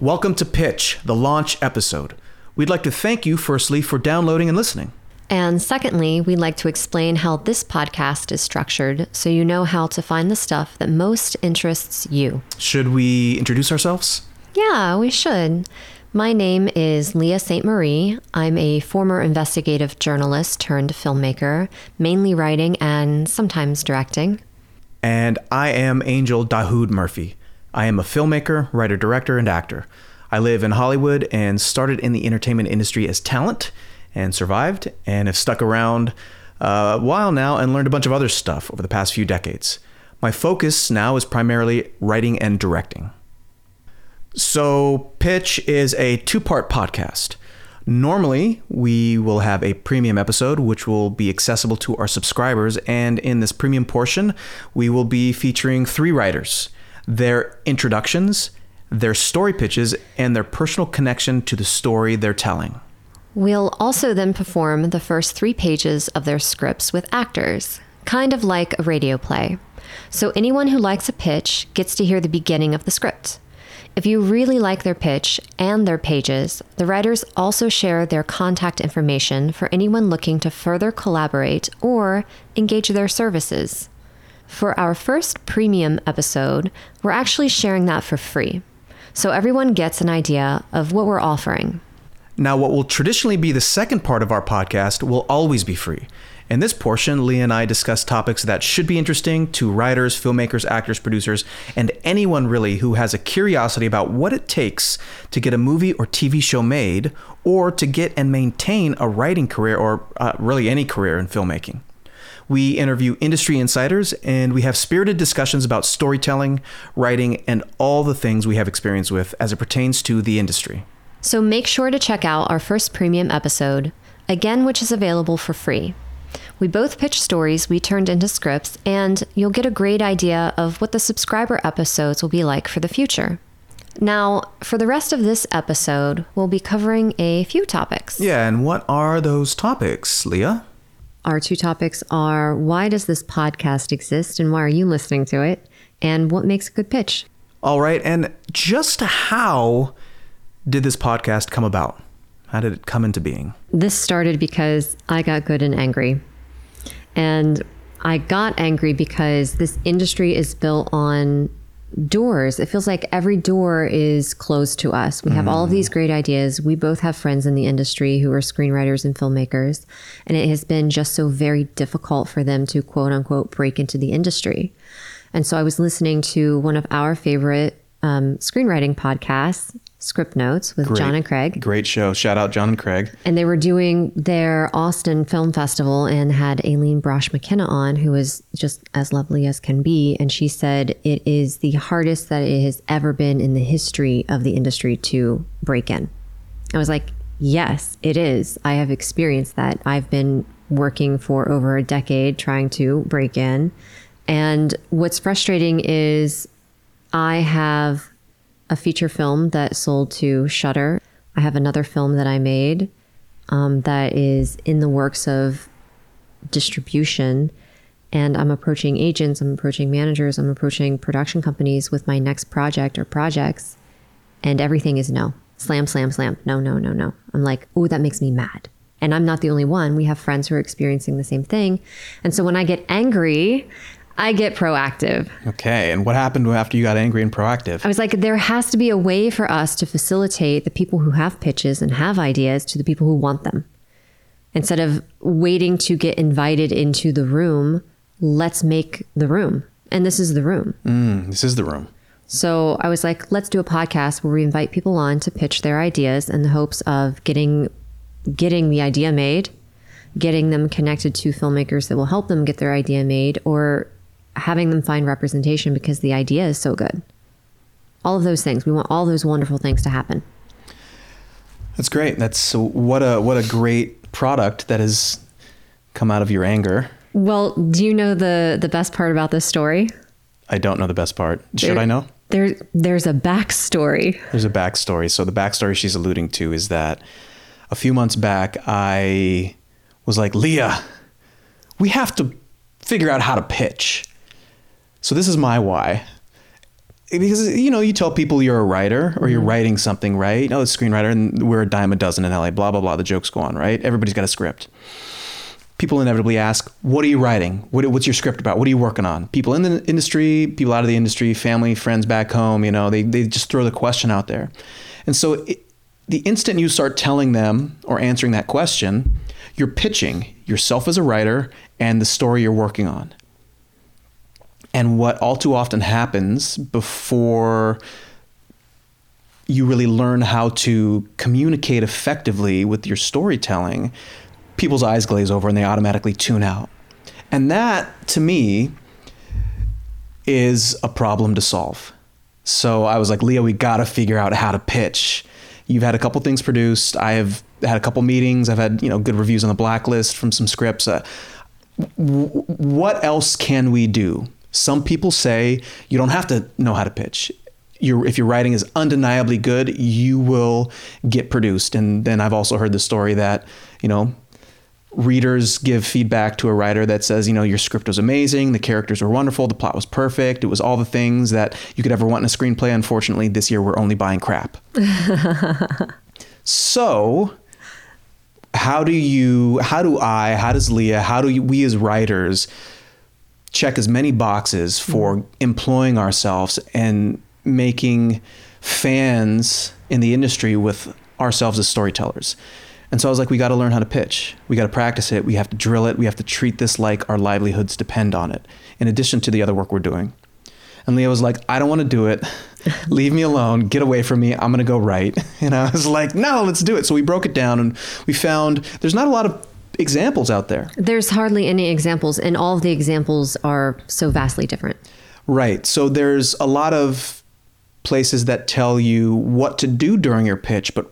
Welcome to Pitch, the launch episode. We'd like to thank you firstly for downloading and listening. And secondly, we'd like to explain how this podcast is structured so you know how to find the stuff that most interests you. Should we introduce ourselves? Yeah, we should. My name is Leah St. Marie. I'm a former investigative journalist turned filmmaker, mainly writing and sometimes directing. And I am Angel Dahoud Murphy. I am a filmmaker, writer, director, and actor. I live in Hollywood and started in the entertainment industry as talent and survived and have stuck around uh, a while now and learned a bunch of other stuff over the past few decades. My focus now is primarily writing and directing. So, Pitch is a two part podcast. Normally, we will have a premium episode which will be accessible to our subscribers, and in this premium portion, we will be featuring three writers, their introductions, their story pitches, and their personal connection to the story they're telling. We'll also then perform the first three pages of their scripts with actors, kind of like a radio play. So anyone who likes a pitch gets to hear the beginning of the script. If you really like their pitch and their pages, the writers also share their contact information for anyone looking to further collaborate or engage their services. For our first premium episode, we're actually sharing that for free. So everyone gets an idea of what we're offering. Now, what will traditionally be the second part of our podcast will always be free. In this portion, Leah and I discuss topics that should be interesting to writers, filmmakers, actors, producers, and anyone really who has a curiosity about what it takes to get a movie or TV show made, or to get and maintain a writing career, or uh, really any career in filmmaking. We interview industry insiders and we have spirited discussions about storytelling, writing, and all the things we have experience with as it pertains to the industry. So make sure to check out our first premium episode, again, which is available for free. We both pitch stories we turned into scripts, and you'll get a great idea of what the subscriber episodes will be like for the future. Now, for the rest of this episode, we'll be covering a few topics. Yeah, and what are those topics, Leah? Our two topics are why does this podcast exist and why are you listening to it? And what makes a good pitch? All right, and just how did this podcast come about? How did it come into being? This started because I got good and angry. And I got angry because this industry is built on doors. It feels like every door is closed to us. We have mm. all of these great ideas. We both have friends in the industry who are screenwriters and filmmakers, and it has been just so very difficult for them to quote unquote break into the industry. And so I was listening to one of our favorite um, screenwriting podcasts, Script Notes with great, John and Craig. Great show. Shout out John and Craig. And they were doing their Austin Film Festival and had Aline Brosh McKenna on, who is just as lovely as can be. And she said it is the hardest that it has ever been in the history of the industry to break in. I was like, yes, it is. I have experienced that. I've been working for over a decade trying to break in. And what's frustrating is I have a feature film that sold to Shudder. I have another film that I made um, that is in the works of distribution. And I'm approaching agents, I'm approaching managers, I'm approaching production companies with my next project or projects. And everything is no. Slam, slam, slam. No, no, no, no. I'm like, oh, that makes me mad. And I'm not the only one. We have friends who are experiencing the same thing. And so when I get angry, I get proactive. Okay. And what happened after you got angry and proactive? I was like, there has to be a way for us to facilitate the people who have pitches and have ideas to the people who want them. Instead of waiting to get invited into the room, let's make the room. And this is the room. Mm, this is the room. So I was like, let's do a podcast where we invite people on to pitch their ideas in the hopes of getting getting the idea made, getting them connected to filmmakers that will help them get their idea made, or having them find representation because the idea is so good. All of those things. We want all those wonderful things to happen. That's great. That's what a what a great product that has come out of your anger. Well, do you know the the best part about this story? I don't know the best part. Should there, I know? There, there's a backstory. There's a backstory. So the backstory she's alluding to is that a few months back, I was like, Leah, we have to figure out how to pitch. So this is my why. because you know you tell people you're a writer or you're mm-hmm. writing something right? Oh it's a screenwriter and we're a dime a dozen in la blah blah blah. The jokes go on right? Everybody's got a script. People inevitably ask what are you writing? What, what's your script about? What are you working on? People in the industry people out of the industry family friends back home you know they, they just throw the question out there. And so it, the instant you start telling them or answering that question you're pitching yourself as a writer and the story you're working on and what all too often happens before you really learn how to communicate effectively with your storytelling, people's eyes glaze over and they automatically tune out. And that, to me, is a problem to solve. So I was like, Leah, we got to figure out how to pitch. You've had a couple things produced. I have had a couple meetings. I've had you know good reviews on the blacklist from some scripts. Uh, w- what else can we do? Some people say you don't have to know how to pitch. Your, if your writing is undeniably good, you will get produced. And then I've also heard the story that, you know, readers give feedback to a writer that says, you know, your script was amazing, the characters were wonderful, the plot was perfect, it was all the things that you could ever want in a screenplay. Unfortunately, this year we're only buying crap. so, how do you, how do I, how does Leah, how do you, we as writers check as many boxes for employing ourselves and making fans in the industry with ourselves as storytellers. And so I was like, we got to learn how to pitch. We got to practice it. We have to drill it. We have to treat this like our livelihoods depend on it, in addition to the other work we're doing. And Leah was like, I don't want to do it. Leave me alone. Get away from me. I'm going to go write. And I was like, no, let's do it. So we broke it down and we found there's not a lot of examples out there. There's hardly any examples, and all of the examples are so vastly different. Right. So there's a lot of places that tell you what to do during your pitch, but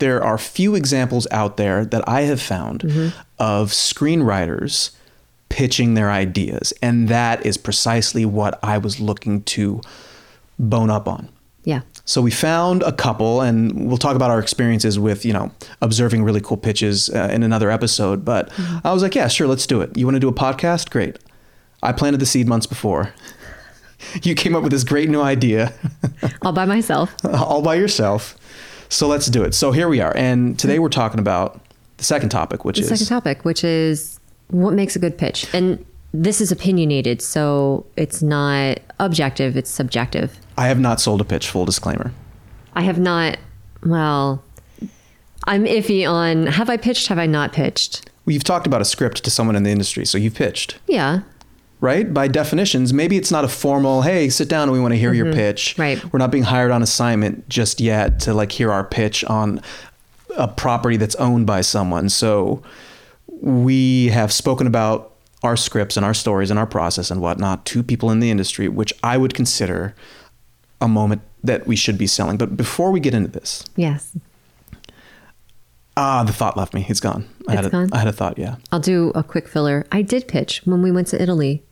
there are few examples out there that I have found Mm-hmm. of screenwriters pitching their ideas. And that is precisely what I was looking to bone up on. Yeah. So we found a couple, and we'll talk about our experiences with you know observing really cool pitches uh, in another episode. But I was like, yeah, sure, let's do it. You want to do a podcast? Great. I planted the seed months before. You came up with this great new idea All by myself. all by yourself. So let's do it. So here we are, and today we're talking about the second topic, which is The is second topic, which is what makes a good pitch. And this is opinionated, so it's not objective, it's subjective. I have not sold a pitch. Full disclaimer. I have not, well, I'm iffy on have I pitched, have I not pitched? We've talked about a script to someone in the industry, so you've pitched. Yeah. right? By definitions, maybe it's not a formal, hey, sit down we want to hear your pitch. Mm-hmm. Right. We're not being hired on assignment just yet to like hear our pitch on a property that's owned by someone. So we have spoken about our scripts and our stories and our process and whatnot to people in the industry, which I would consider a moment that we should be selling. But before we get into this, Yes. ah, the thought left me. It's gone. I had a, gone? I had a thought. Yeah, I'll do a quick filler. I did pitch when we went to Italy.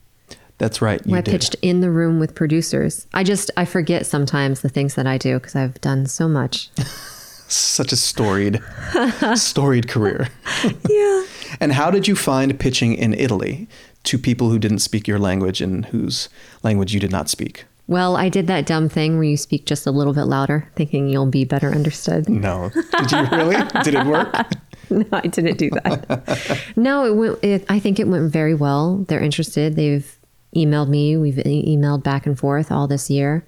that's right. You I did. pitched in the room with producers. I just I forget sometimes the things that I do because I've done so much. such a storied, storied career. yeah. And how did you find pitching in Italy to people who didn't speak your language and whose language you did not speak? Well, I did that dumb thing where you speak just a little bit louder, thinking you'll be better understood. No. Did you really? did it work? no, I didn't do that. no, it went. It, I think it went very well. They're interested. They've emailed me. We've e- emailed back and forth all this year,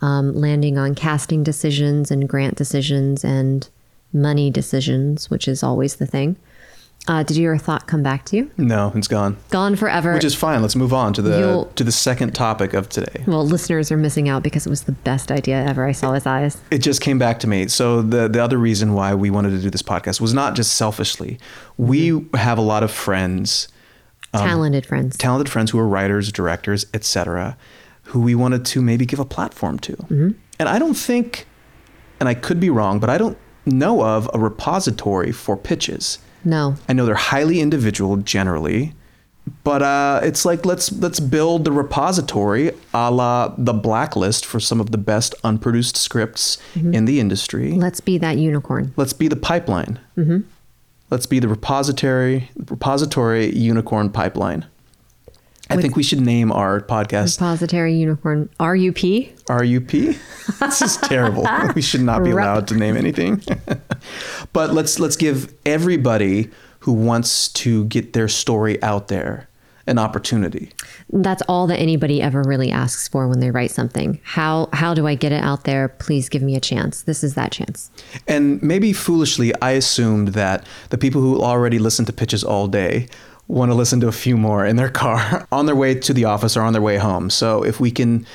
um, landing on casting decisions and grant decisions and money decisions, which is always the thing. Uh, did your thought come back to you? No, it's gone. Gone forever. Which is fine. Let's move on to the You'll- to the second topic of today. well, listeners are missing out because it was the best idea ever. I saw his eyes. It just came back to me. So the the other reason why we wanted to do this podcast was not just selfishly. We mm-hmm. have a lot of friends um, Talented friends. talented friends who are writers, directors, etc., who we wanted to maybe give a platform to. Mm-hmm. And I don't think, and I could be wrong, but I don't know of a repository for pitches. No. I know they're highly individual generally, but uh, it's like let's let's build the repository a la the blacklist for some of the best unproduced scripts in the industry. Let's be that unicorn. Let's be the pipeline. Mm-hmm. Let's be the repository repository unicorn pipeline. I think we should name our podcast Repository Unicorn RUP. RUP. this is terrible. we should not be allowed to name anything. but let's let's give everybody who wants to get their story out there an opportunity. That's all that anybody ever really asks for when they write something. How how do I get it out there? Please give me a chance. This is that chance. And maybe foolishly, I assumed that the people who already listen to pitches all day want to listen to a few more in their car on their way to the office or on their way home. So if we can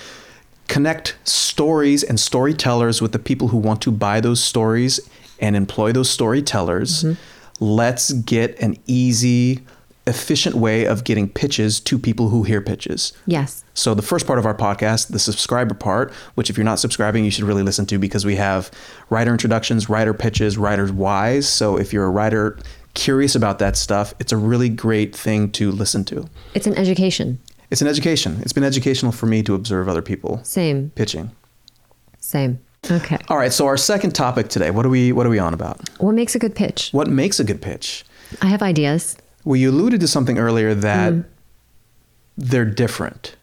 connect stories and storytellers with the people who want to buy those stories and employ those storytellers, mm-hmm. let's get an easy, efficient way of getting pitches to people who hear pitches. Yes. So the first part of our podcast, the subscriber part, which if you're not subscribing, you should really listen to because we have writer introductions, writer pitches, writer's whys. So if you're a writer curious about that stuff, it's a really great thing to listen to. It's an education. It's an education. It's been educational for me to observe other people Same. pitching. Same. Okay. All right, so our second topic today, what are we what are we on about? What makes a good pitch? What makes a good pitch? I have ideas. Well, you alluded to something earlier that mm. they're different.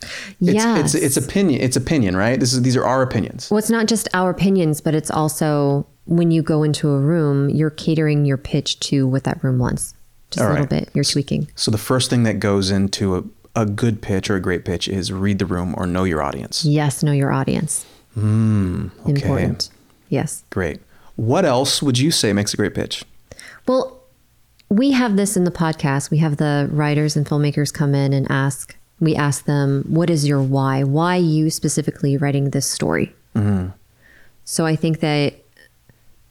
It's, yes. it's it's opinion. It's opinion, right? This is these are our opinions. Well, it's not just our opinions, but it's also when you go into a room, you're catering your pitch to what that room wants. Just All a little right. bit. You're tweaking. So the first thing that goes into a, a good pitch or a great pitch is read the room or know your audience. Yes, know your audience. Hmm, okay. Important. Yes. Great. What else would you say makes a great pitch? Well, we have this in the podcast. We have the writers and filmmakers come in and ask, we ask them, what is your why? Why you specifically writing this story? So I think that,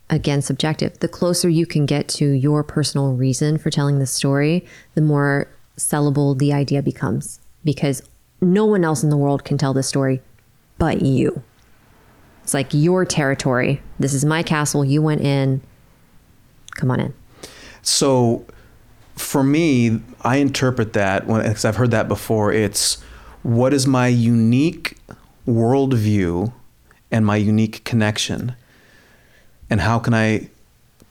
again, subjective, the closer you can get to your personal reason for telling the story, the more sellable the idea becomes because no one else in the world can tell this story but you. It's like your territory. This is my castle. You went in. Come on in. So for me, I interpret that because I've heard that before. It's what is my unique worldview and my unique connection, and how can I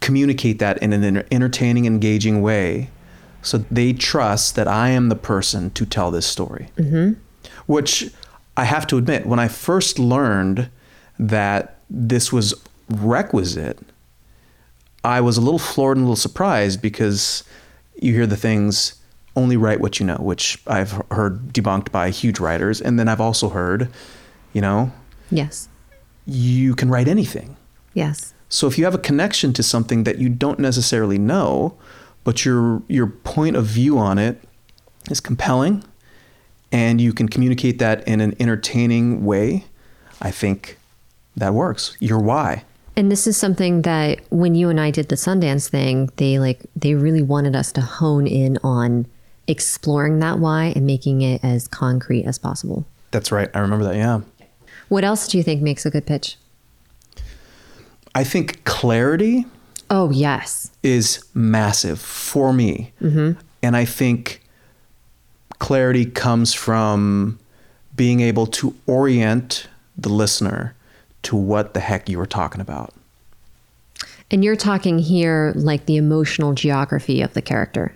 communicate that in an entertaining, engaging way, so they trust that I am the person to tell this story. Mm-hmm. Which I have to admit, when I first learned that this was requisite, I was a little floored and a little surprised because you hear the things only write what you know, which I've heard debunked by huge writers. And then I've also heard, you know, Yes. you can write anything. Yes. So if you have a connection to something that you don't necessarily know, but your your point of view on it is compelling and you can communicate that in an entertaining way, I think that works. Your why. And this is something that when you and I did the Sundance thing, they like they really wanted us to hone in on exploring that why and making it as concrete as possible. That's right. I remember that. Yeah. What else do you think makes a good pitch? I think clarity Oh, yes. is massive for me. Mm-hmm. And I think clarity comes from being able to orient the listener to what the heck you were talking about. And you're talking here like the emotional geography of the character.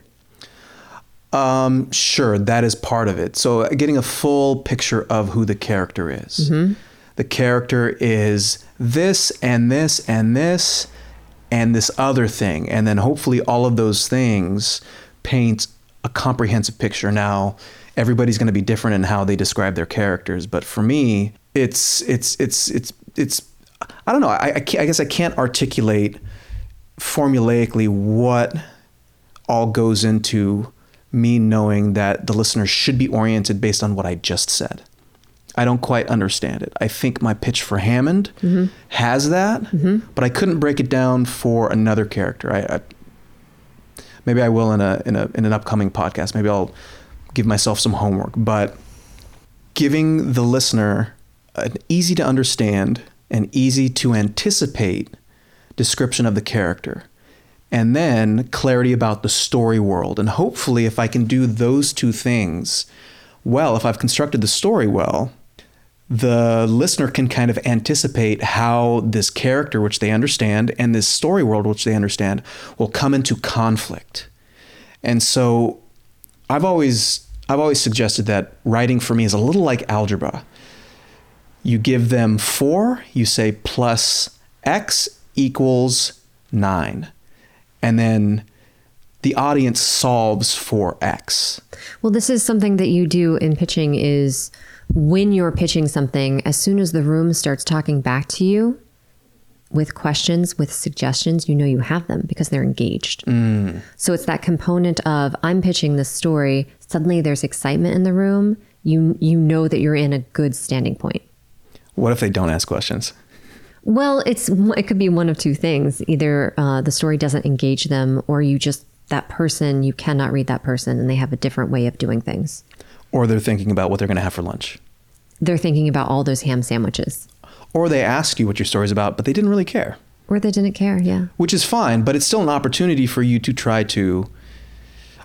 Um, sure, that is part of it. So uh, getting a full picture of who the character is. Mm-hmm. The character is this and this and this and this other thing. And then hopefully all of those things paint a comprehensive picture. Now, everybody's going to be different in how they describe their characters, but for me, it's it's it's it's it's I don't know. I I, I guess I can't articulate formulaically what all goes into me knowing that the listener should be oriented based on what I just said. I don't quite understand it. I think my pitch for Hammond mm-hmm. has that, mm-hmm. but I couldn't break it down for another character. I, I maybe I will in a in a in an upcoming podcast. Maybe I'll give myself some homework. But giving the listener an easy to understand and easy to anticipate description of the character and then clarity about the story world. And hopefully, if I can do those two things well, if I've constructed the story well, the listener can kind of anticipate how this character, which they understand, and this story world, which they understand, will come into conflict. And so I've always I've always suggested that writing for me is a little like algebra. You give them four, you say plus x equals nine. And then the audience solves for x. Well, this is something that you do in pitching is when you're pitching something, as soon as the room starts talking back to you with questions, with suggestions, you know you have them because they're engaged. So it's that component of I'm pitching this story, suddenly there's excitement in the room. You you know that you're in a good standing point. What if they don't ask questions? Well, it's it could be one of two things. Either uh, the story doesn't engage them, or you just that person you cannot read that person, and they have a different way of doing things. Or they're thinking about what they're going to have for lunch. They're thinking about all those ham sandwiches, Or they ask you what your story's about, but they didn't really care, or they didn't care. Yeah, which is fine, but it's still an opportunity for you to try to,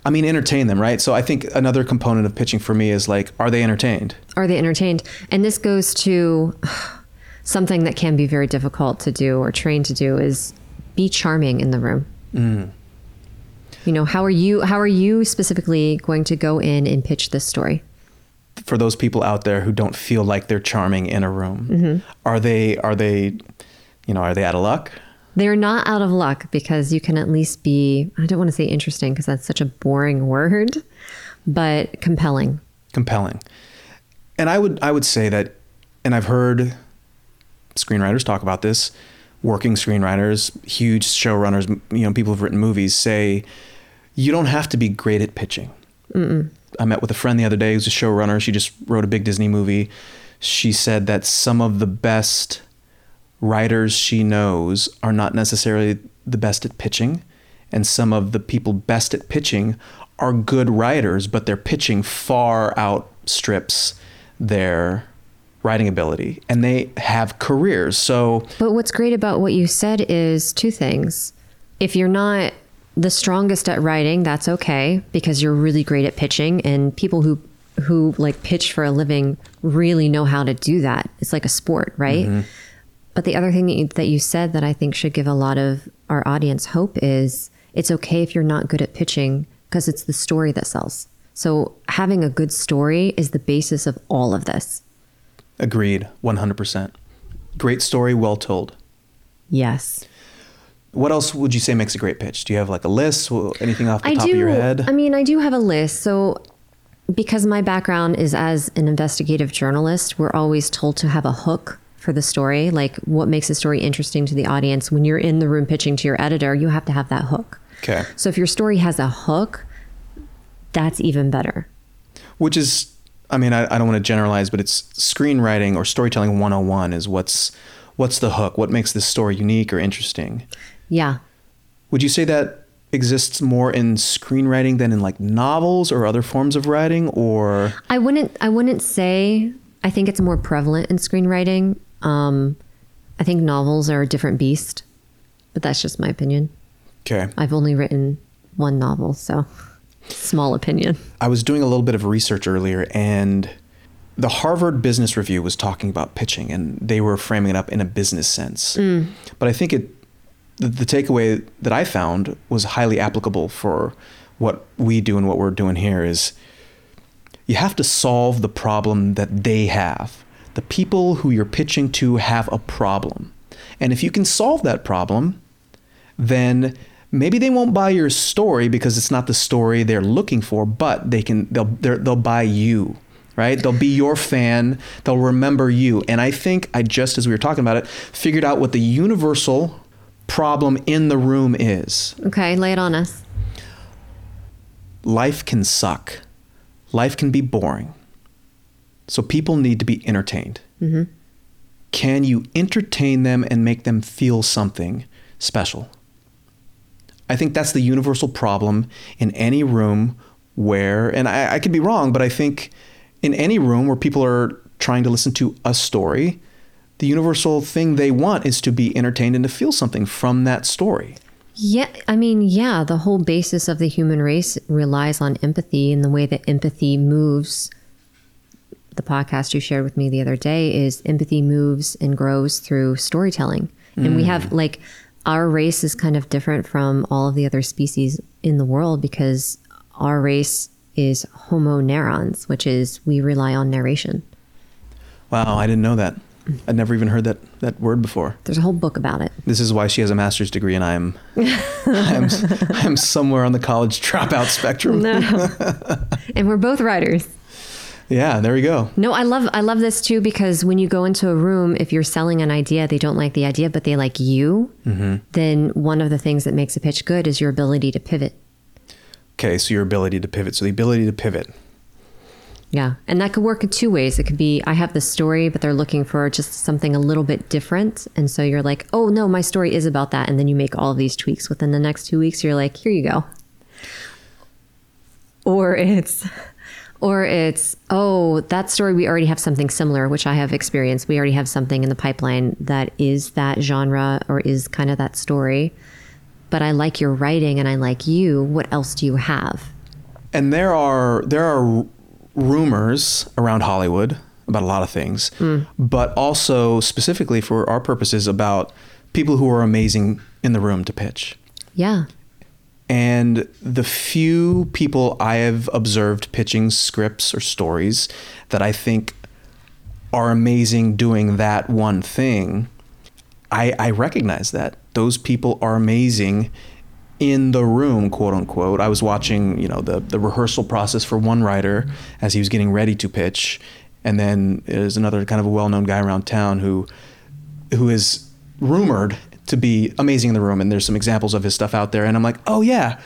I mean, entertain them, right? So I think another component of pitching for me is like, are they entertained? are they entertained? And this goes to something that can be very difficult to do or train to do is be charming in the room. Mm. You know, how are you? How are you specifically going to go in and pitch this story? For those people out there who don't feel like they're charming in a room, mm-hmm. are they, are they, you know, are they out of luck? They're not out of luck because you can at least be, I don't want to say interesting because that's such a boring word, but compelling. compelling. And I would I would say that, and I've heard screenwriters talk about this, working screenwriters, huge showrunners, you know, people who've written movies say, you don't have to be great at pitching. I met with a friend the other day who's a showrunner. She just wrote a big Disney movie. She said that some of the best writers she knows are not necessarily the best at pitching, and some of the people best at pitching are good writers, but their pitching far outstrips their writing ability, and they have careers. So But what's great about what you said is two things. If you're not the strongest at writing, that's okay because you're really great at pitching and people who who like pitch for a living really know how to do that. It's like a sport, right? Mm-hmm. But the other thing that you, that you said that I think should give a lot of our audience hope is it's okay if you're not good at pitching because it's the story that sells. So having a good story is the basis of all of this. agreed, one hundred percent. Great story, well told. Yes. What else would you say makes a great pitch? Do you have like a list? Anything off the I top do. of your head? I mean, I do have a list. So, because my background is as an investigative journalist, we're always told to have a hook for the story. Like, what makes a story interesting to the audience? When you're in the room pitching to your editor, you have to have that hook. okay. So, if your story has a hook, that's even better. Which is, I mean, I, I don't want to generalize, but it's screenwriting or storytelling 101 is what's what's the hook? What makes this story unique or interesting? Yeah. Would you say that exists more in screenwriting than in like novels or other forms of writing or I wouldn't. I wouldn't say. I think it's more prevalent in screenwriting. Um, I think novels are a different beast, but that's just my opinion. okay I've only written one novel, so small opinion. I was doing a little bit of research earlier and the Harvard Business Review was talking about pitching and they were framing it up in a business sense. But I think it the, the takeaway that I found was highly applicable for what we do and what we're doing here is you have to solve the problem that they have. The people who you're pitching to have a problem. And if you can solve that problem, then maybe they won't buy your story because it's not the story they're looking for, but they can they'll they'll buy you, right? They'll be your fan. They'll remember you. And I think I just as we were talking about it, figured out what the universal problem in the room is. Okay, lay it on us. Life can suck. Life can be boring. So people need to be entertained. Mm-hmm. Can you entertain them and make them feel something special? I think that's the universal problem in any room where, and I, I could be wrong, but I think in any room where people are trying to listen to a story, the universal thing they want is to be entertained and to feel something from that story. Yeah, I mean, yeah, the whole basis of the human race relies on empathy, and the way that empathy moves. The podcast you shared with me the other day is empathy moves and grows through storytelling. And we mm. have like our race is kind of different from all of the other species in the world because our race is homo narrans, which is we rely on narration. Wow, I didn't know that. I'd never even heard that, that word before. There's a whole book about it. This is why she has a master's degree and I'm I'm, I'm somewhere on the college dropout spectrum. No. and we're both writers. Yeah, there we go. No, I love I love this too because when you go into a room, if you're selling an idea, they don't like the idea, but they like you. Mm-hmm. Then one of the things that makes a pitch good is your ability to pivot. Okay, so your ability to pivot. So the ability to pivot. Yeah, and that could work in two ways. It could be I have this story, but they're looking for just something a little bit different, and so you're like, oh no, my story is about that, and then you make all of these tweaks within the next two weeks. You're like, here you go. Or it's or it's oh that story we already have something similar which i have experienced we already have something in the pipeline that is that genre or is kind of that story but i like your writing and i like you what else do you have And there are there are rumors around Hollywood about a lot of things, hmm. but also specifically for our purposes about people who are amazing in the room to pitch. yeah And the few people I have observed pitching scripts or stories that I think are amazing doing that one thing, I, I recognize that. Those people are amazing in the room, quote unquote. I was watching, you know, the, the rehearsal process for one writer as he was getting ready to pitch. And then there's another kind of a well known guy around town who who is rumored to be amazing in the room and there's some examples of his stuff out there and i'm like oh yeah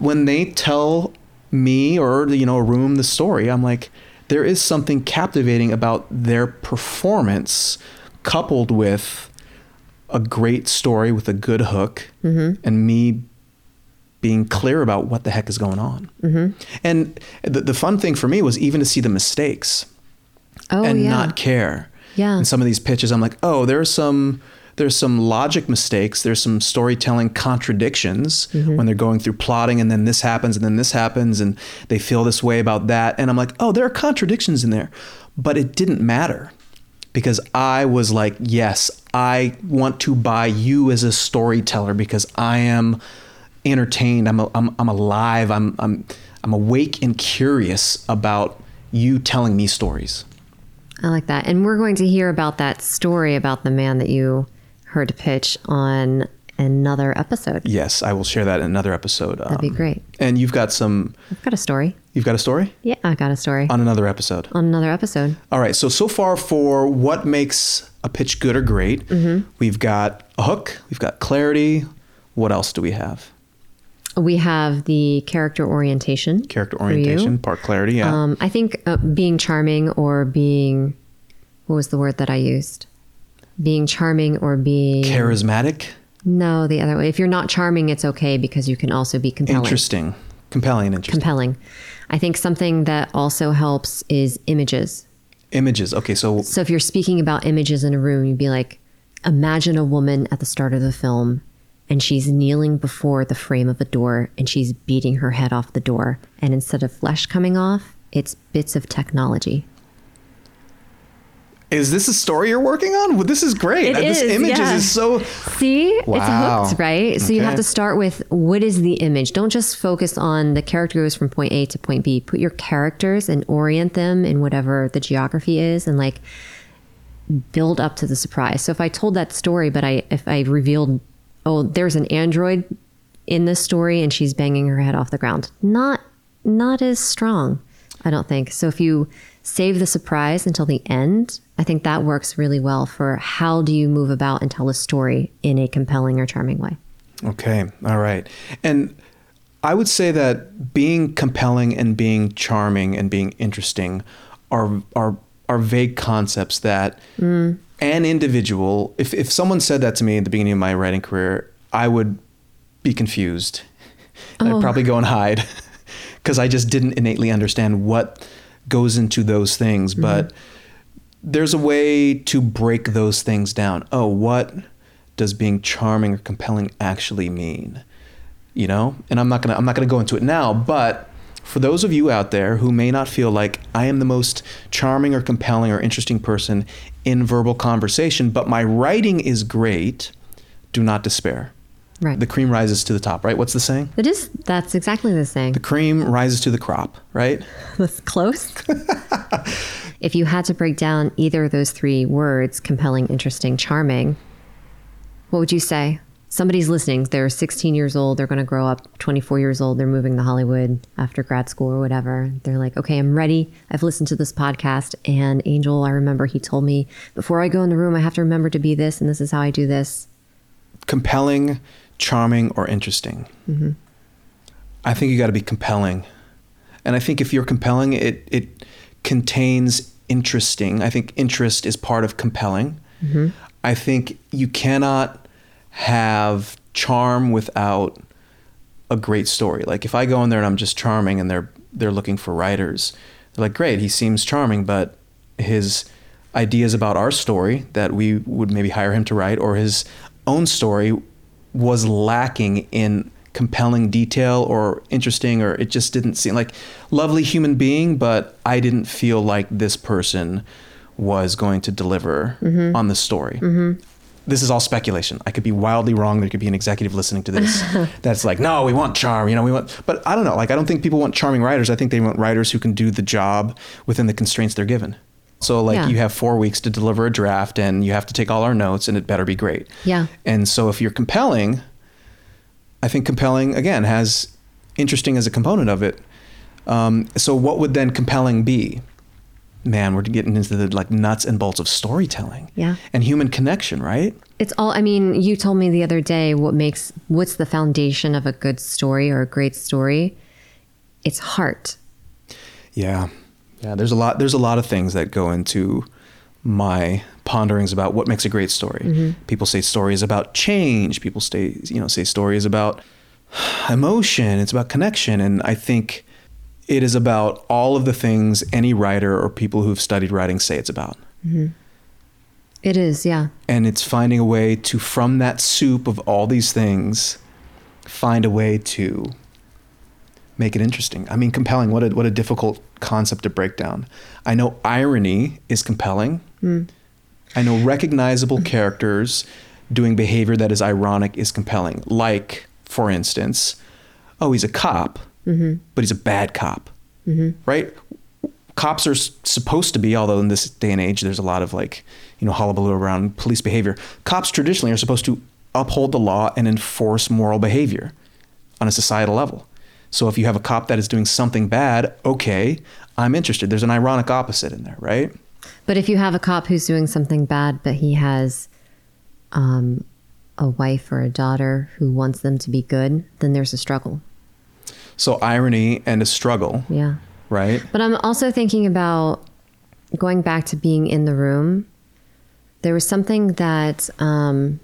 when they tell me or you know a room the story i'm like there is something captivating about their performance coupled with a great story with a good hook mm-hmm. and me being clear about what the heck is going on and the, the fun thing for me was even to see the mistakes oh and yeah not care. Yeah. In some of these pitches, I'm like, oh, there's some there's some logic mistakes. There's some storytelling contradictions Mm-hmm. when they're going through plotting, and then this happens, and then this happens, and they feel this way about that. And I'm like, oh, there are contradictions in there, but it didn't matter because I was like, yes, I want to buy you as a storyteller because I am entertained. I'm, I'm, I'm alive. I'm, I'm, I'm awake and curious about you telling me stories. i like that and we're going to hear about that story about the man that you heard pitch on another episode Yes, I will share that in another episode. that'd be Um, great And you've got some. i've got a story You've got a story yeah i got a story on another episode. on another episode All right. So so far for what makes a pitch good or great, Mm-hmm. we've got a hook. We've got clarity. What else do we have? We have the character orientation. Character orientation, part clarity. Yeah. Um, I think uh, being charming or being, what was the word that I used? Being charming or being. Charismatic. no, the other way. If you're not charming, it's okay because you can also be compelling. Interesting. Compelling and interesting. Compelling. I think something that also helps is images. Images. Okay. So So if you're speaking about images in a room, you'd be like, imagine a woman at the start of the film and she's kneeling before the frame of a door and she's beating her head off the door. And instead of flesh coming off, it's bits of technology. is this a story you're working on? Well, this is great. It Uh, this is, images yeah. is so. See, Wow. it's hooked, right? So you have to start with what is the image? Don't just focus on the character goes from point A to point B. Put your characters and orient them in whatever the geography is and like build up to the surprise. So if I told that story, but I if I revealed, oh, there's an android in this story and she's banging her head off the ground, not not as strong, I don't think. So if you save the surprise until the end, I think that works really well for how do you move about and tell a story in a compelling or charming way. Okay. All right. And I would say that being compelling and being charming and being interesting are are are vague concepts that mm. An individual if if someone said that to me at the beginning of my writing career, I would be confused. And I'd oh. probably go and hide because I just didn't innately understand what goes into those things, mm-hmm. but there's a way to break those things down. Oh, what does being charming or compelling actually mean? You know? And I'm not to I'm not going to go into it now, but for those of you out there who may not feel like I am the most charming or compelling or interesting person in verbal conversation, but my writing is great, do not despair. Right. The cream rises to the top, right? What's the saying? It is. That's exactly the saying. The cream rises to the crop, right? That's close. if you had to break down either of those three words, compelling, interesting, charming, what would you say? Somebody's listening. They're 16 years old. They're going to grow up 24 years old. They're moving to Hollywood after grad school or whatever. They're like, okay, I'm ready. I've listened to this podcast. And Angel, I remember he told me before I go in the room, I have to remember to be this, and this is how I do this. Compelling, charming, or interesting. Mm-hmm. I think you got to be compelling. And I think if you're compelling, it, it contains interesting. I think interest is part of compelling. Mm-hmm. I think you cannot have charm without a great story. Like if I go in there and I'm just charming and they're they're looking for writers, they're like, great, he seems charming, but his ideas about our story that we would maybe hire him to write or his own story was lacking in compelling detail or interesting or it just didn't seem like lovely human being but i didn't feel like this person was going to deliver mm-hmm. on the story mm-hmm. This is all speculation i could be wildly wrong there could be an executive listening to this that's like no we want charm you know we want but i don't know like i don't think people want charming writers i think they want writers who can do the job within the constraints they're given so like Yeah. you have four weeks to deliver a draft and you have to take all our notes and it better be great Yeah. and so if you're compelling, I think compelling again has interesting as a component of it. Um, so what would then compelling be? Man, we're getting into the like nuts and bolts of storytelling. Yeah. And human connection, right? It's all, I mean, you told me the other day what makes, what's the foundation of a good story or a great story? It's heart. Yeah. Yeah, there's a lot there's a lot of things that go into my ponderings about what makes a great story. Mm-hmm. People say stories about change, people say you know say stories about emotion, it's about connection and I think it is about all of the things any writer or people who've studied writing say it's about. It is, yeah. And it's finding a way to from that soup of all these things find a way to make it interesting. I mean, compelling. What a what a difficult concept to break down. I know irony is compelling. I know recognizable characters doing behavior that is ironic is compelling. Like, for instance, oh, he's a cop, but he's a bad cop, right? Cops are s- supposed to be, although in this day and age, there's a lot of like, you know, hullabaloo around police behavior. Cops traditionally are supposed to uphold the law and enforce moral behavior on a societal level. So if you have a cop that is doing something bad, okay, I'm interested. There's an ironic opposite in there, right? But if you have a cop who's doing something bad, but he has um, a wife or a daughter who wants them to be good, then there's a struggle. So irony and a struggle, Yeah. right? But I'm also thinking about going back to being in the room. There was something that um,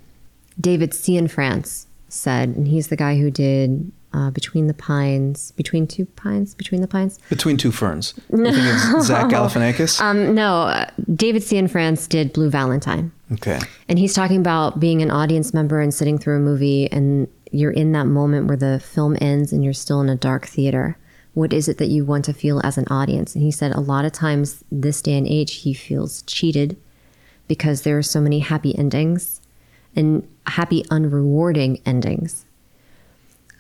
David France said, and he's the guy who did uh, Between the Pines, Between Two Pines, Between the Pines. Between two ferns. It's Zach Galifianakis? Um, no, uh, David France did Blue Valentine. okay. And he's talking about being an audience member and sitting through a movie, and you're in that moment where the film ends and you're still in a dark theater. What is it that you want to feel as an audience? And he said a lot of times this day and age, he feels cheated because there are so many happy endings and happy, unrewarding endings.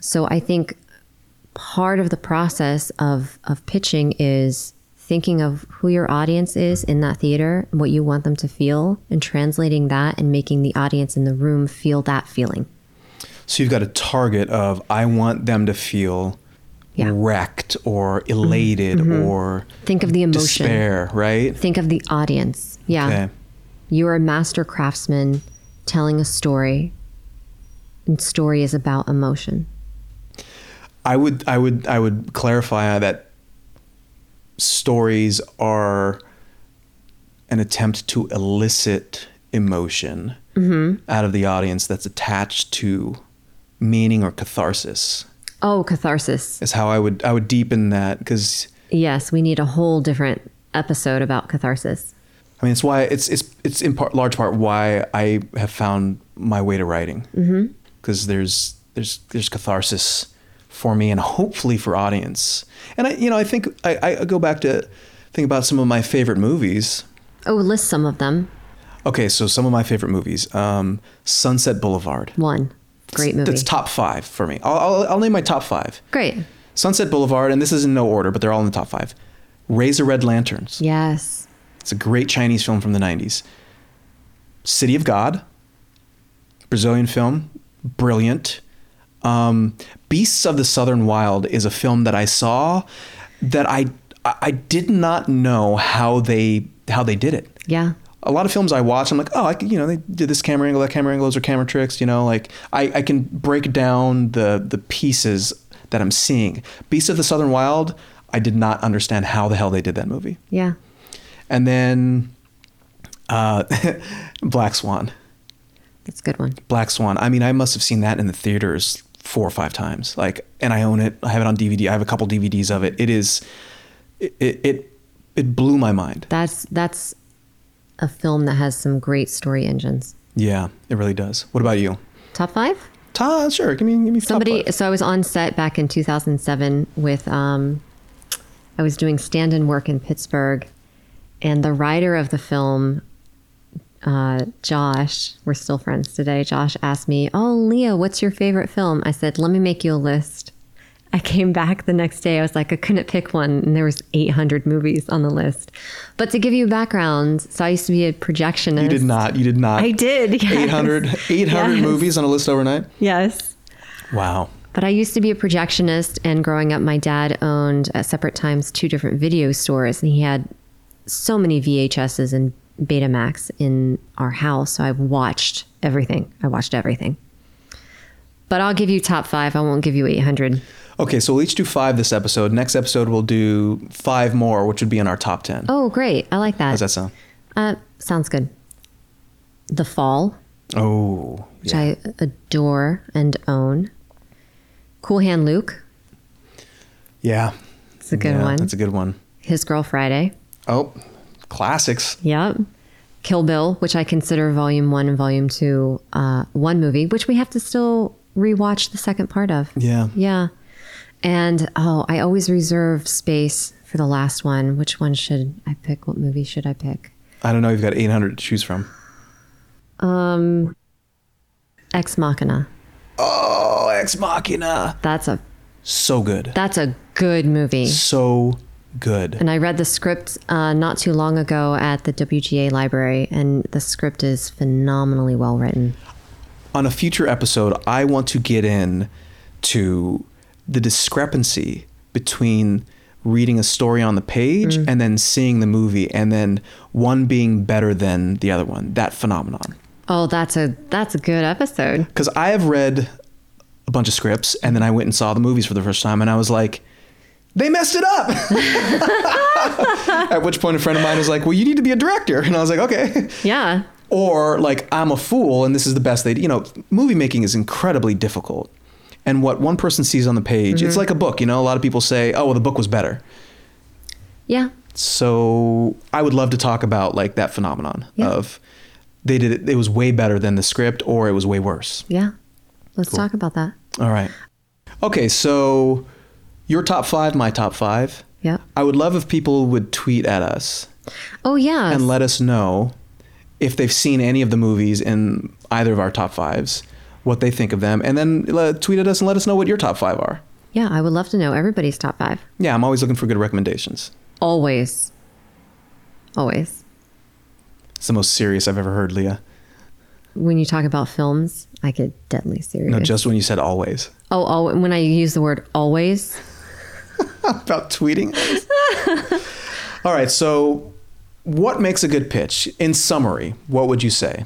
So I think part of the process of, of pitching is thinking of who your audience is in that theater, what you want them to feel, and translating that and making the audience in the room feel that feeling. So you've got a target of I want them to feel Yeah. Mm-hmm. wrecked or elated or Think of the emotion. despair, right? Think of the audience. Yeah. Okay. You're a master craftsman telling a story, and story is about emotion. I would I would I would clarify that stories are an attempt to elicit emotion out of the audience that's attached to meaning or catharsis. Oh, catharsis. Is how I would I would deepen that because Yes, we need a whole different episode about catharsis. I mean it's why it's it's it's in part large part why I have found my way to writing because there's there's there's catharsis for me and hopefully for audience and I you know I think I, I go back to think about some of my favorite movies Oh, list some of them. okay so some of my favorite movies um, Sunset Boulevard One. Great movie. That's top five for me. I'll, I'll, I'll name my top five. Great. Sunset Boulevard, and this is in no order, but they're all in the top five. Raise the Red Lanterns. Yes. It's a great Chinese film from the 90s. City of God, Brazilian film, brilliant. Um, Beasts of the Southern Wild is a film that I saw that I I did not know how they how they did it. Yeah. A lot of films I watch, I'm like, oh, I can, you know, they did this camera angle, that camera angle, those are camera tricks, you know, like I, I can break down the the pieces that I'm seeing. Beasts of the Southern Wild, I did not understand how the hell they did that movie. Yeah. And then uh, Black Swan. That's a good one. Black Swan. I mean, I must have seen that in the theaters four or five times. Like, and I own it. I have it on DVD. I have a couple DVDs of it. It is, it it it blew my mind. That's that's a film that has some great story engines. Yeah, it really does. What about you? Top five? Todd, sure. Give me give me top Somebody. So I was on set back in 2007 with. Um, I was doing stand-in work in Pittsburgh, and the writer of the film, uh, Josh, we're still friends today. Josh asked me, "Oh, Leah, what's your favorite film?" I said, "Let me make you a list." I came back the next day. I was like, I couldn't pick one, and there was 800 movies on the list. But to give you background, so I used to be a projectionist. You did not. You did not. I did. Yes. 800, 800 Yes. movies on a list overnight. Yes. Wow. But I used to be a projectionist, and growing up, my dad owned at separate times two different video stores, and he had so many VHSs and Betamax in our house. So I watched everything. I watched everything. But I'll give you top five. I won't give you 800. Okay, so we'll each do five this episode. Next episode we'll do five more, which would be in our top ten. Oh, great. I like that. How's that sound? Uh, sounds good. The Fall, Oh, which yeah. I adore and own. Cool Hand Luke. yeah. It's a good Yeah, one. That's a good one. His Girl Friday. Oh, classics. Yep. Kill Bill, which I consider volume one and volume two uh, one movie, which we have to still rewatch the second part of. Yeah. Yeah. And oh, I always reserve space for the last one. Which one should I pick? What movie should I pick? I don't know. You've got 800 to choose from. Um, Ex Machina. Oh, Ex Machina. That's a So good. that's a good movie. So good. And I read the script uh, not too long ago at the WGA library, and the script is phenomenally well written. On a future episode, I want to get in to the discrepancy between reading a story on the page mm. and then seeing the movie and then one being better than the other one. That phenomenon. Oh, that's a that's a good episode. Because I have read a bunch of scripts and then I went and saw the movies for the first time and I was like, they messed it up. At which point a friend of mine was like, well, you need to be a director. And I was like, okay. Yeah. Or like, I'm a fool and this is the best they, you know, movie making is incredibly difficult. And what one person sees on the page, it's mm-hmm. like a book, you know, a lot of people say, oh, well, the book was better. Yeah. So I would love to talk about like that phenomenon Yeah. of they did it, it was way better than the script or it was way worse. Yeah. Let's talk about that. All right. Okay, so your top five, my top five. Yeah. I would love if people would tweet at us Oh yeah. and let us know if they've seen any of the movies in either of our top fives, what they think of them, and then uh, tweet at us and let us know what your top five are. yeah, I would love to know everybody's top five. Yeah, I'm always looking for good recommendations. Always. Always. It's the most serious I've ever heard, Leah. When you talk about films, I get deadly serious. No, just when you said always. oh, oh, when I use the word always, about tweeting. All right, so what makes a good pitch? In summary, what would you say?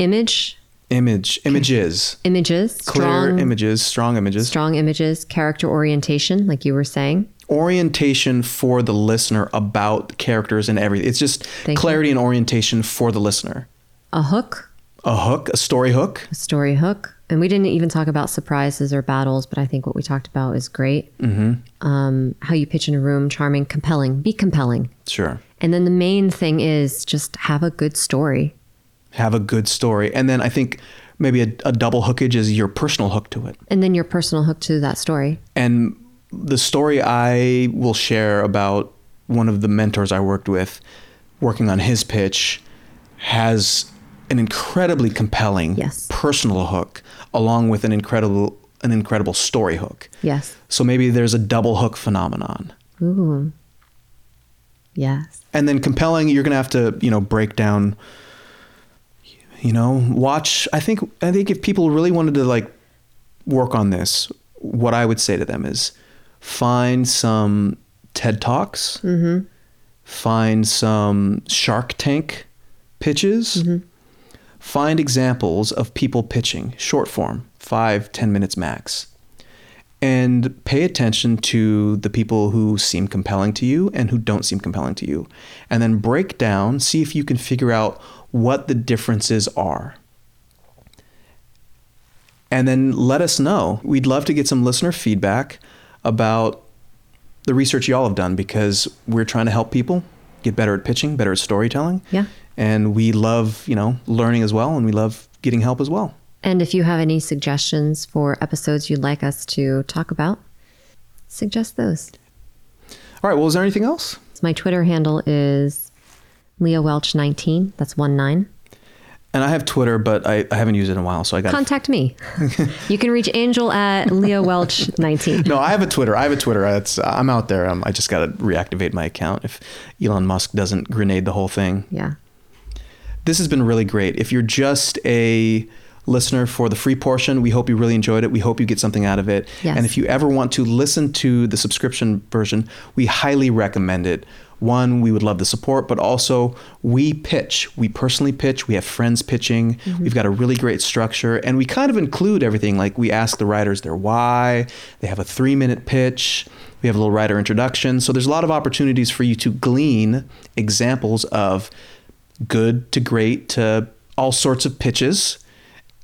image, Image, images, images, clear strong, images, strong images, strong images, character orientation, like you were saying. orientation for the listener about characters and everything. It's just Thank you. clarity and orientation for the listener. A hook, A hook, a story hook. a story hook. And we didn't even talk about surprises or battles, but I think what we talked about is great. Mm-hmm. Um, how you pitch in a room, charming, compelling. Be compelling. Sure. And then the main thing is just have a good story. Have a good story. And then I think maybe a, a double hookage is your personal hook to it. And then your personal hook to that story. And the story I will share about one of the mentors I worked with working on his pitch has an incredibly compelling Yes. personal hook along with an incredible an incredible story hook. Yes. So maybe there's a double hook phenomenon. Ooh. Yes. And then compelling, you're gonna have to, you know, break down. You know, watch. I think I think if people really wanted to like work on this, what I would say to them is find some TED talks, mm-hmm. find some Shark Tank pitches, mm-hmm. find examples of people pitching short form, five ten minutes max and pay attention to the people who seem compelling to you and who don't seem compelling to you. And then break down, see if you can figure out what the differences are. And then let us know. We'd love to get some listener feedback about the research y'all have done because we're trying to help people get better at pitching, better at storytelling. Yeah. And we love, you know, learning as well and we love getting help as well. And if you have any suggestions for episodes you'd like us to talk about, suggest those. All right, well, is there anything else? My Twitter handle is Leah Welch19. That's one nine. And I have Twitter, but I, I haven't used it in a while, so I got. Contact me. you can reach Angel at Leah Welch19. no, I have a Twitter. I have a Twitter. It's, I'm out there. Um, I just got to reactivate my account if Elon Musk doesn't grenade the whole thing. Yeah. This has been really great. If you're just a listener for the free portion, we hope you really enjoyed it. We hope you get something out of it. Yes. And if you ever want to listen to the subscription version, we highly recommend it. One, we would love the support, but also we pitch. We personally pitch. We have friends pitching. Mm-hmm. We've got a really great structure, and we kind of include everything. Like we ask the writers their why. They have a three-minute pitch. We have a little writer introduction. So there's a lot of opportunities for you to glean examples of good to great to all sorts of pitches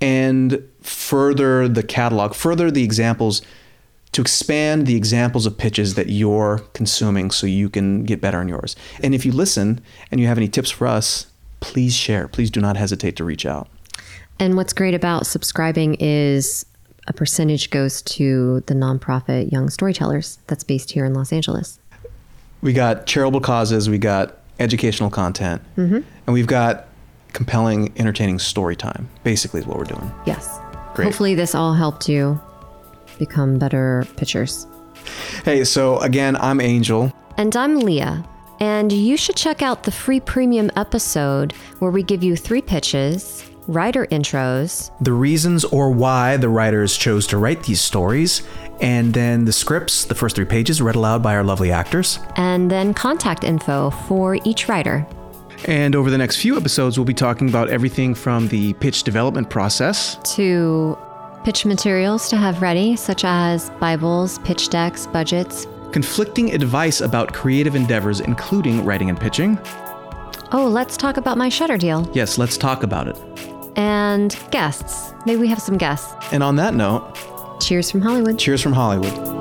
and further the catalog, further the examples to expand the examples of pitches that you're consuming so you can get better in yours. And if you listen and you have any tips for us, please share. Please do not hesitate to reach out. And what's great about subscribing is a percentage goes to the nonprofit Young Storytellers that's based here in Los Angeles. We got charitable causes, we got educational content, mm-hmm. and we've got compelling, entertaining story time. Basically, is what we're doing. Yes. Great. Hopefully, this all helped you become better pitchers. Hey, so again, I'm Angel. And I'm Leah. And you should check out the free premium episode where we give you three pitches, writer intros, the reasons or why the writers chose to write these stories, and then the scripts, the first three pages, read aloud by our lovely actors. and then contact info for each writer. And over the next few episodes, we'll be talking about everything from the pitch development process To pitch materials to have ready, such as Bibles, pitch decks, budgets. conflicting advice about creative endeavors, including writing and pitching. Oh, let's talk about my Shudder deal. Yes, let's talk about it. And guests. Maybe we have some guests. And on that note, Cheers from Hollywood. cheers from Hollywood.